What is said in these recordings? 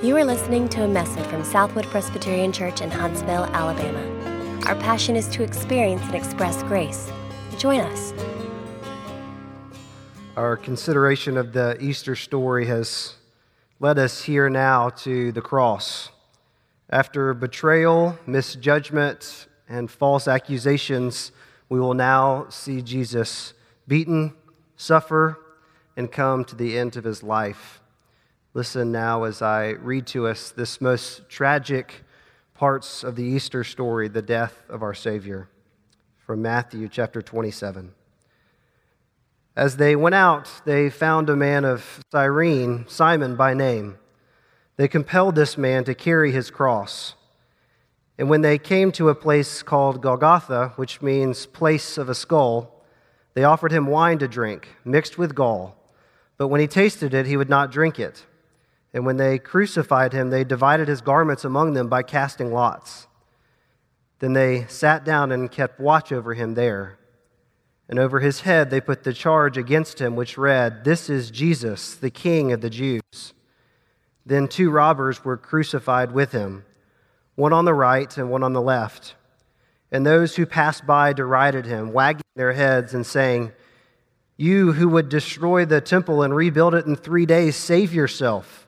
You are listening to a message from Southwood Presbyterian Church in Huntsville, Alabama. Our passion is to experience and express grace. Join us. Our consideration of the Easter story has led us here now to the cross. After betrayal, misjudgment, and false accusations, we will now see Jesus beaten, suffer, and come to the end of his life. Listen now as I read to us this most tragic parts of the Easter story, the death of our Savior, from Matthew chapter 27. As they went out, they found a man of Cyrene, Simon by name. They compelled this man to carry his cross. And when they came to a place called Golgotha, which means place of a skull, they offered him wine to drink, mixed with gall. But when he tasted it, he would not drink it. And when they crucified him, they divided his garments among them by casting lots. Then they sat down and kept watch over him there. And over his head they put the charge against him, which read, This is Jesus, the King of the Jews. Then two robbers were crucified with him, one on the right and one on the left. And those who passed by derided him, wagging their heads and saying, You who would destroy the temple and rebuild it in three days, save yourself.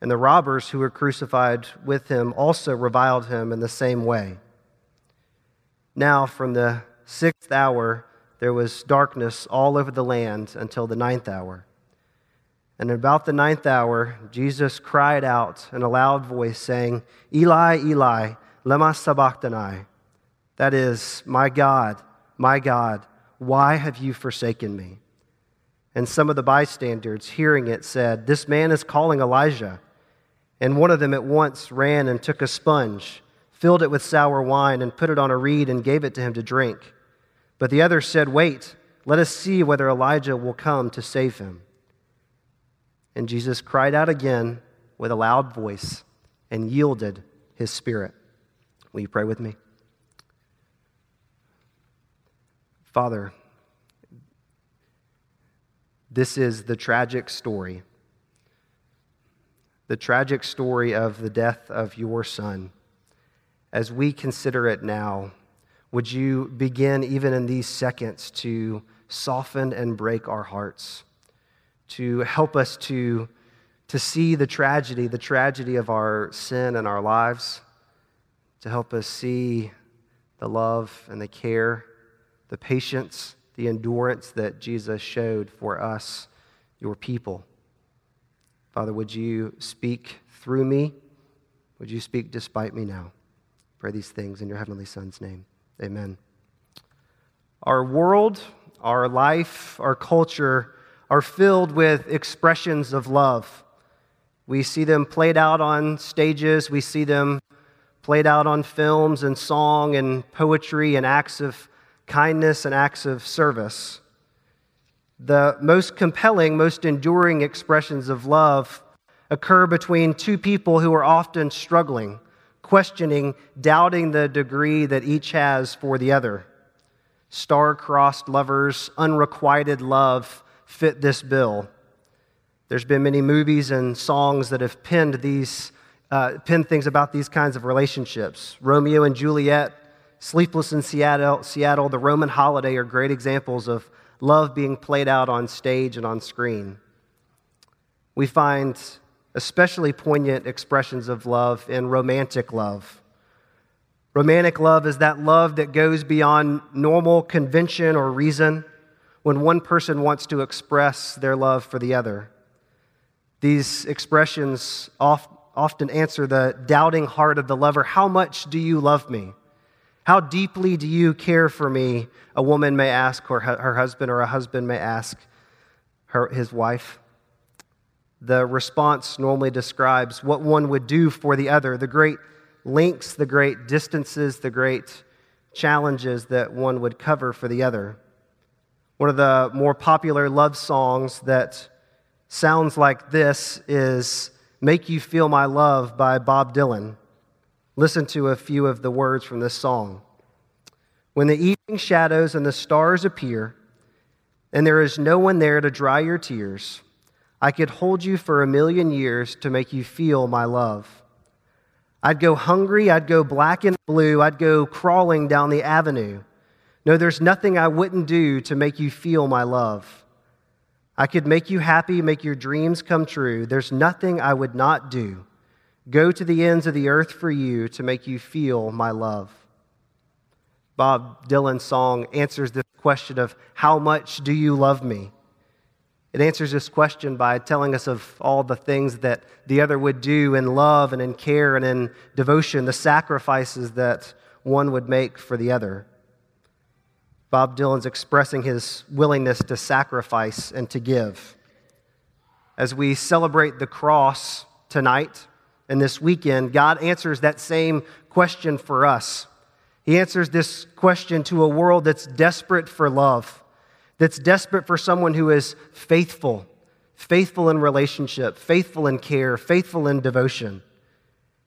And the robbers who were crucified with him also reviled him in the same way. Now, from the sixth hour, there was darkness all over the land until the ninth hour. And about the ninth hour, Jesus cried out in a loud voice, saying, Eli, Eli, lema sabachthani. That is, My God, my God, why have you forsaken me? And some of the bystanders, hearing it, said, This man is calling Elijah. And one of them at once ran and took a sponge, filled it with sour wine, and put it on a reed and gave it to him to drink. But the other said, Wait, let us see whether Elijah will come to save him. And Jesus cried out again with a loud voice and yielded his spirit. Will you pray with me? Father, this is the tragic story the tragic story of the death of your son. As we consider it now, would you begin even in these seconds to soften and break our hearts, to help us to, to see the tragedy, the tragedy of our sin and our lives, to help us see the love and the care, the patience, the endurance that Jesus showed for us, your people. Father, would you speak through me? Would you speak despite me now? Pray these things in your heavenly Son's name. Amen. Our world, our life, our culture are filled with expressions of love. We see them played out on stages, we see them played out on films and song and poetry and acts of kindness and acts of service. The most compelling, most enduring expressions of love occur between two people who are often struggling, questioning, doubting the degree that each has for the other. Star-crossed lovers, unrequited love fit this bill. There's been many movies and songs that have penned these uh, pinned things about these kinds of relationships. Romeo and Juliet, Sleepless in Seattle, Seattle, The Roman Holiday are great examples of love being played out on stage and on screen. We find especially poignant expressions of love in romantic love. Romantic love is that love that goes beyond normal convention or reason when one person wants to express their love for the other. These expressions often answer the doubting heart of the lover How much do you love me? How deeply do you care for me? A woman may ask, or her husband, or a husband may ask her, his wife. The response normally describes what one would do for the other, the great lengths, the great distances, the great challenges that one would cover for the other. One of the more popular love songs that sounds like this is Make You Feel My Love by Bob Dylan. Listen to a few of the words from this song. When the evening shadows and the stars appear, and there is no one there to dry your tears, I could hold you for a million years to make you feel my love. I'd go hungry, I'd go black and blue, I'd go crawling down the avenue. No, there's nothing I wouldn't do to make you feel my love. I could make you happy, make your dreams come true. There's nothing I would not do. Go to the ends of the earth for you to make you feel my love. Bob Dylan's song answers this question of how much do you love me? It answers this question by telling us of all the things that the other would do in love and in care and in devotion, the sacrifices that one would make for the other. Bob Dylan's expressing his willingness to sacrifice and to give. As we celebrate the cross tonight and this weekend, God answers that same question for us. He answers this question to a world that's desperate for love that's desperate for someone who is faithful, faithful in relationship, faithful in care, faithful in devotion.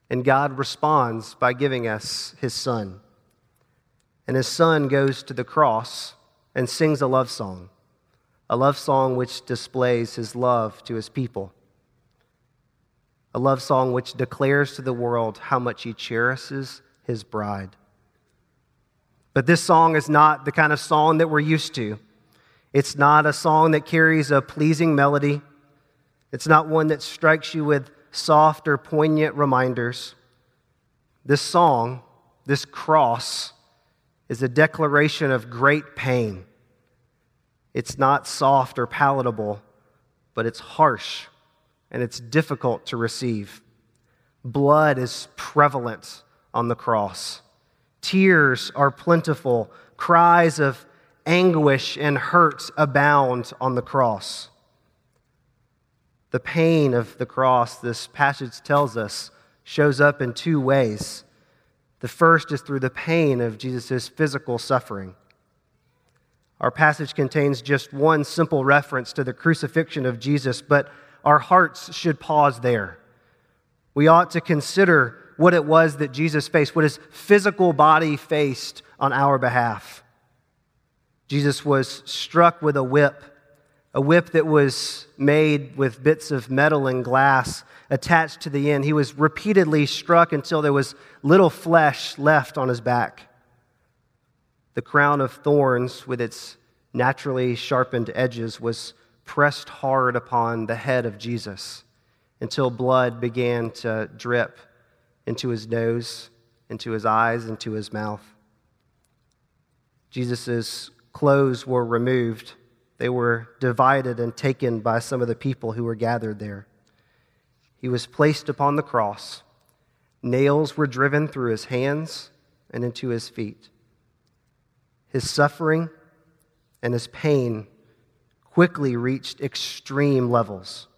And God responds by giving us his son. And his son goes to the cross and sings a love song, a love song which displays his love to his people, a love song which declares to the world how much he cherishes his bride. But this song is not the kind of song that we're used to. It's not a song that carries a pleasing melody. It's not one that strikes you with soft or poignant reminders. This song, this cross, is a declaration of great pain. It's not soft or palatable, but it's harsh and it's difficult to receive. Blood is prevalent on the cross. Tears are plentiful. Cries of anguish and hurt abound on the cross. The pain of the cross, this passage tells us, shows up in two ways. The first is through the pain of Jesus' physical suffering. Our passage contains just one simple reference to the crucifixion of Jesus, but our hearts should pause there. We ought to consider what it was that Jesus faced, what his physical body faced on our behalf. Jesus was struck with a whip, a whip that was made with bits of metal and glass attached to the end. He was repeatedly struck until there was little flesh left on his back. The crown of thorns, with its naturally sharpened edges, was pressed hard upon the head of Jesus until blood began to drip into his nose, into his eyes, into his mouth. Jesus' clothes were removed. They were divided and taken by some of the people who were gathered there. He was placed upon the cross. Nails were driven through his hands and into his feet. His suffering and his pain quickly reached extreme levels.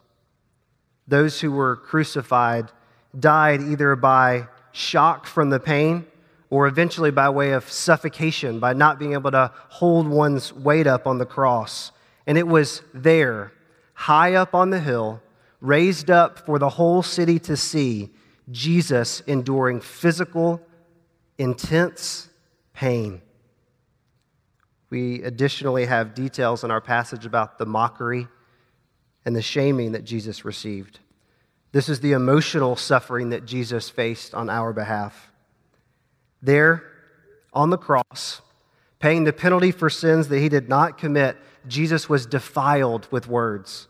Those who were crucified died either by shock from the pain or eventually by way of suffocation, by not being able to hold one's weight up on the cross. And it was there, high up on the hill, raised up for the whole city to see, Jesus enduring physical, intense pain. We additionally have details in our passage about the mockery and the shaming that Jesus received. This is the emotional suffering that Jesus faced on our behalf. There on the cross, paying the penalty for sins that he did not commit, Jesus was defiled with words.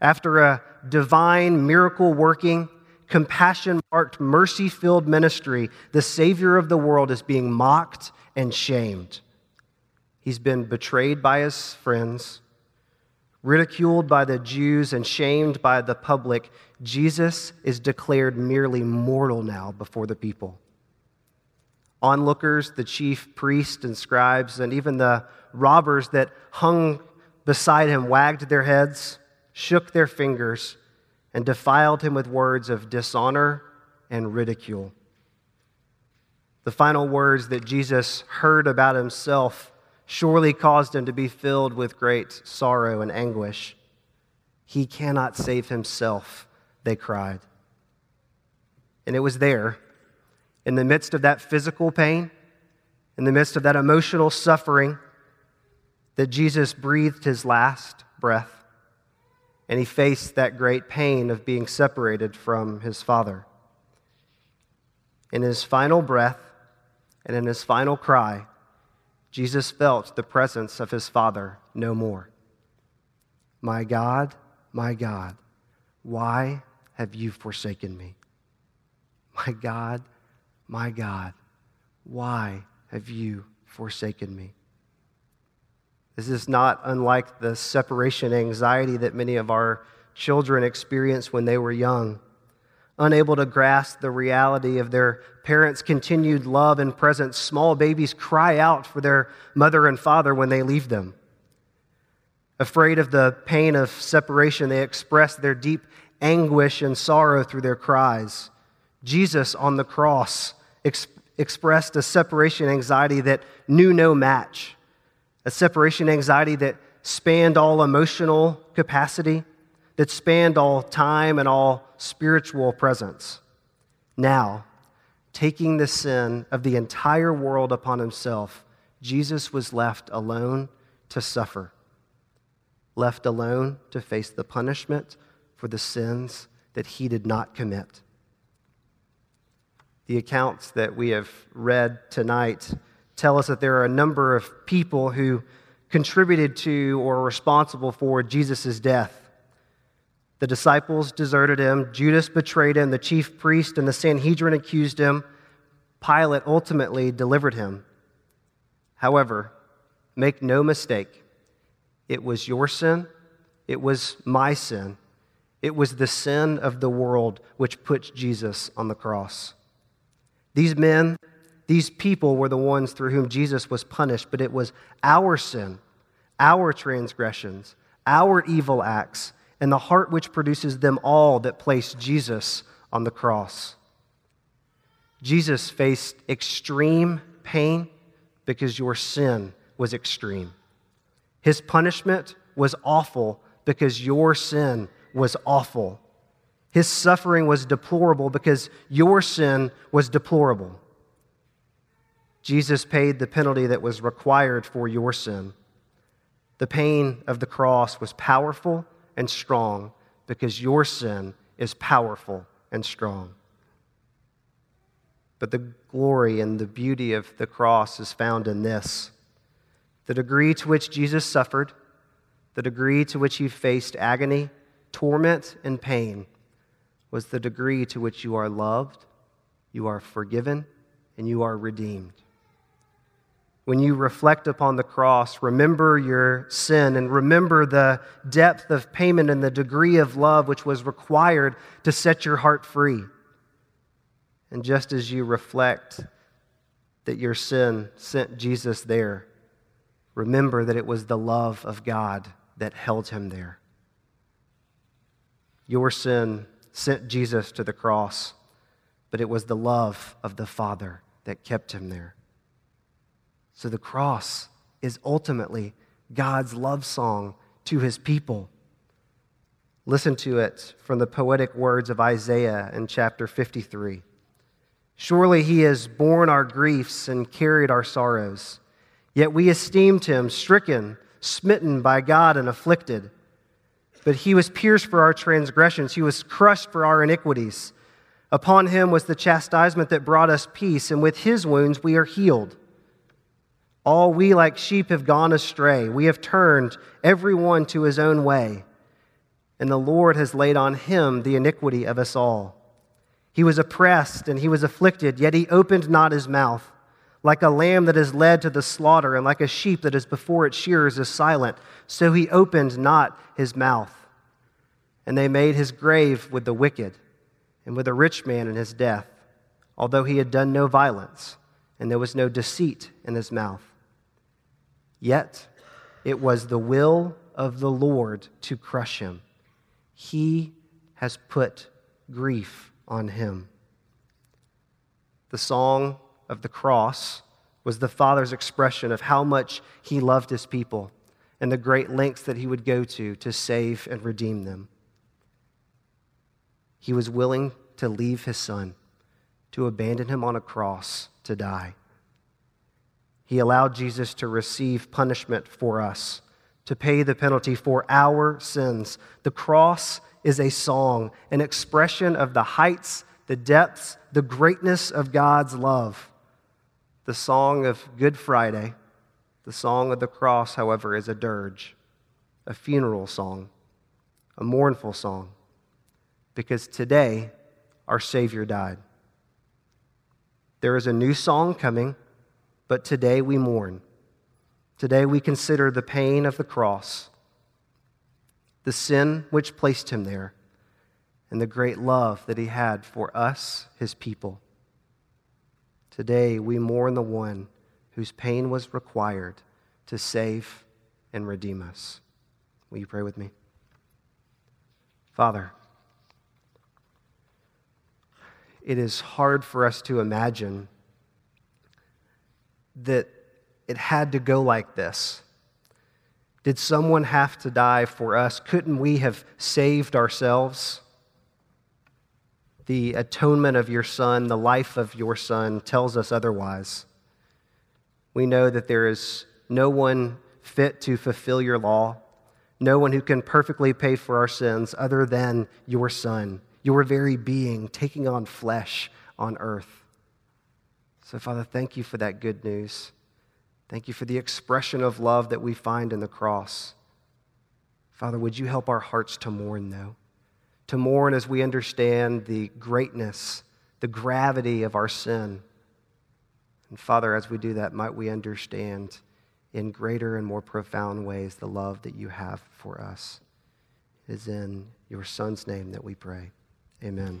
After a divine, miracle working, compassion marked, mercy filled ministry, the Savior of the world is being mocked and shamed. He's been betrayed by his friends, ridiculed by the Jews, and shamed by the public. Jesus is declared merely mortal now before the people. Onlookers, the chief priests and scribes, and even the robbers that hung beside him wagged their heads, shook their fingers, and defiled him with words of dishonor and ridicule. The final words that Jesus heard about himself surely caused him to be filled with great sorrow and anguish. He cannot save himself, they cried. And it was there, in the midst of that physical pain, in the midst of that emotional suffering, that Jesus breathed his last breath and he faced that great pain of being separated from his Father. In his final breath and in his final cry, Jesus felt the presence of his Father no more. My God, my God, why have you forsaken me? My God, my God, why have you forsaken me? This is not unlike the separation anxiety that many of our children experienced when they were young, unable to grasp the reality of their parents' continued love and presence. Small babies cry out for their mother and father when they leave them. Afraid of the pain of separation, they express their deep anguish and sorrow through their cries. Jesus on the cross ex- expressed a separation anxiety that knew no match a separation anxiety that spanned all emotional capacity, that spanned all time and all spiritual presence. Now, taking the sin of the entire world upon himself, Jesus was left alone to suffer, left alone to face the punishment for the sins that he did not commit. The accounts that we have read tonight tell us that there are a number of people who contributed to or responsible for Jesus' death. The disciples deserted him, Judas betrayed him, the chief priest and the Sanhedrin accused him, Pilate ultimately delivered him. However, make no mistake, it was your sin, it was my sin, it was the sin of the world which put Jesus on the cross. These men these people were the ones through whom Jesus was punished, but it was our sin, our transgressions, our evil acts, and the heart which produces them all that placed Jesus on the cross. Jesus faced extreme pain because your sin was extreme. His punishment was awful because your sin was awful. His suffering was deplorable because your sin was deplorable. Jesus paid the penalty that was required for your sin. The pain of the cross was powerful and strong because your sin is powerful and strong. But the glory and the beauty of the cross is found in this the degree to which Jesus suffered, the degree to which he faced agony, torment, and pain was the degree to which you are loved, you are forgiven, and you are redeemed when you reflect upon the cross, remember your sin and remember the depth of payment and the degree of love which was required to set your heart free. And just as you reflect that your sin sent Jesus there, remember that it was the love of God that held him there. Your sin sent Jesus to the cross, but it was the love of the Father that kept him there. So the cross is ultimately God's love song to his people. Listen to it from the poetic words of Isaiah in chapter 53. Surely he has borne our griefs and carried our sorrows. Yet we esteemed him stricken, smitten by God, and afflicted. But he was pierced for our transgressions, he was crushed for our iniquities. Upon him was the chastisement that brought us peace, and with his wounds we are healed. All we like sheep have gone astray. We have turned every one to his own way, and the Lord has laid on him the iniquity of us all. He was oppressed and he was afflicted, yet he opened not his mouth. Like a lamb that is led to the slaughter, and like a sheep that is before its shearers is silent, so he opened not his mouth. And they made his grave with the wicked, and with a rich man in his death, although he had done no violence, and there was no deceit in his mouth. Yet it was the will of the Lord to crush him. He has put grief on him. The song of the cross was the Father's expression of how much He loved His people and the great lengths that He would go to to save and redeem them. He was willing to leave His Son, to abandon Him on a cross to die. He allowed Jesus to receive punishment for us, to pay the penalty for our sins. The cross is a song, an expression of the heights, the depths, the greatness of God's love. The song of Good Friday, the song of the cross, however, is a dirge, a funeral song, a mournful song, because today our Savior died. There is a new song coming, but today we mourn. Today we consider the pain of the cross the sin which placed him there, and the great love that he had for us, his people. Today we mourn the one whose pain was required to save and redeem us. Will you pray with me? Father, it is hard for us to imagine that it had to go like this did someone have to die for us? Couldn't we have saved ourselves? The atonement of your Son, the life of your Son, tells us otherwise. We know that there is no one fit to fulfill your law, no one who can perfectly pay for our sins other than your Son, your very being taking on flesh on earth. So, Father, thank you for that good news. Thank you for the expression of love that we find in the cross. Father, would you help our hearts to mourn, though? To mourn as we understand the greatness, the gravity of our sin. And Father, as we do that, might we understand in greater and more profound ways the love that you have for us. It is in your Son's name that we pray. Amen.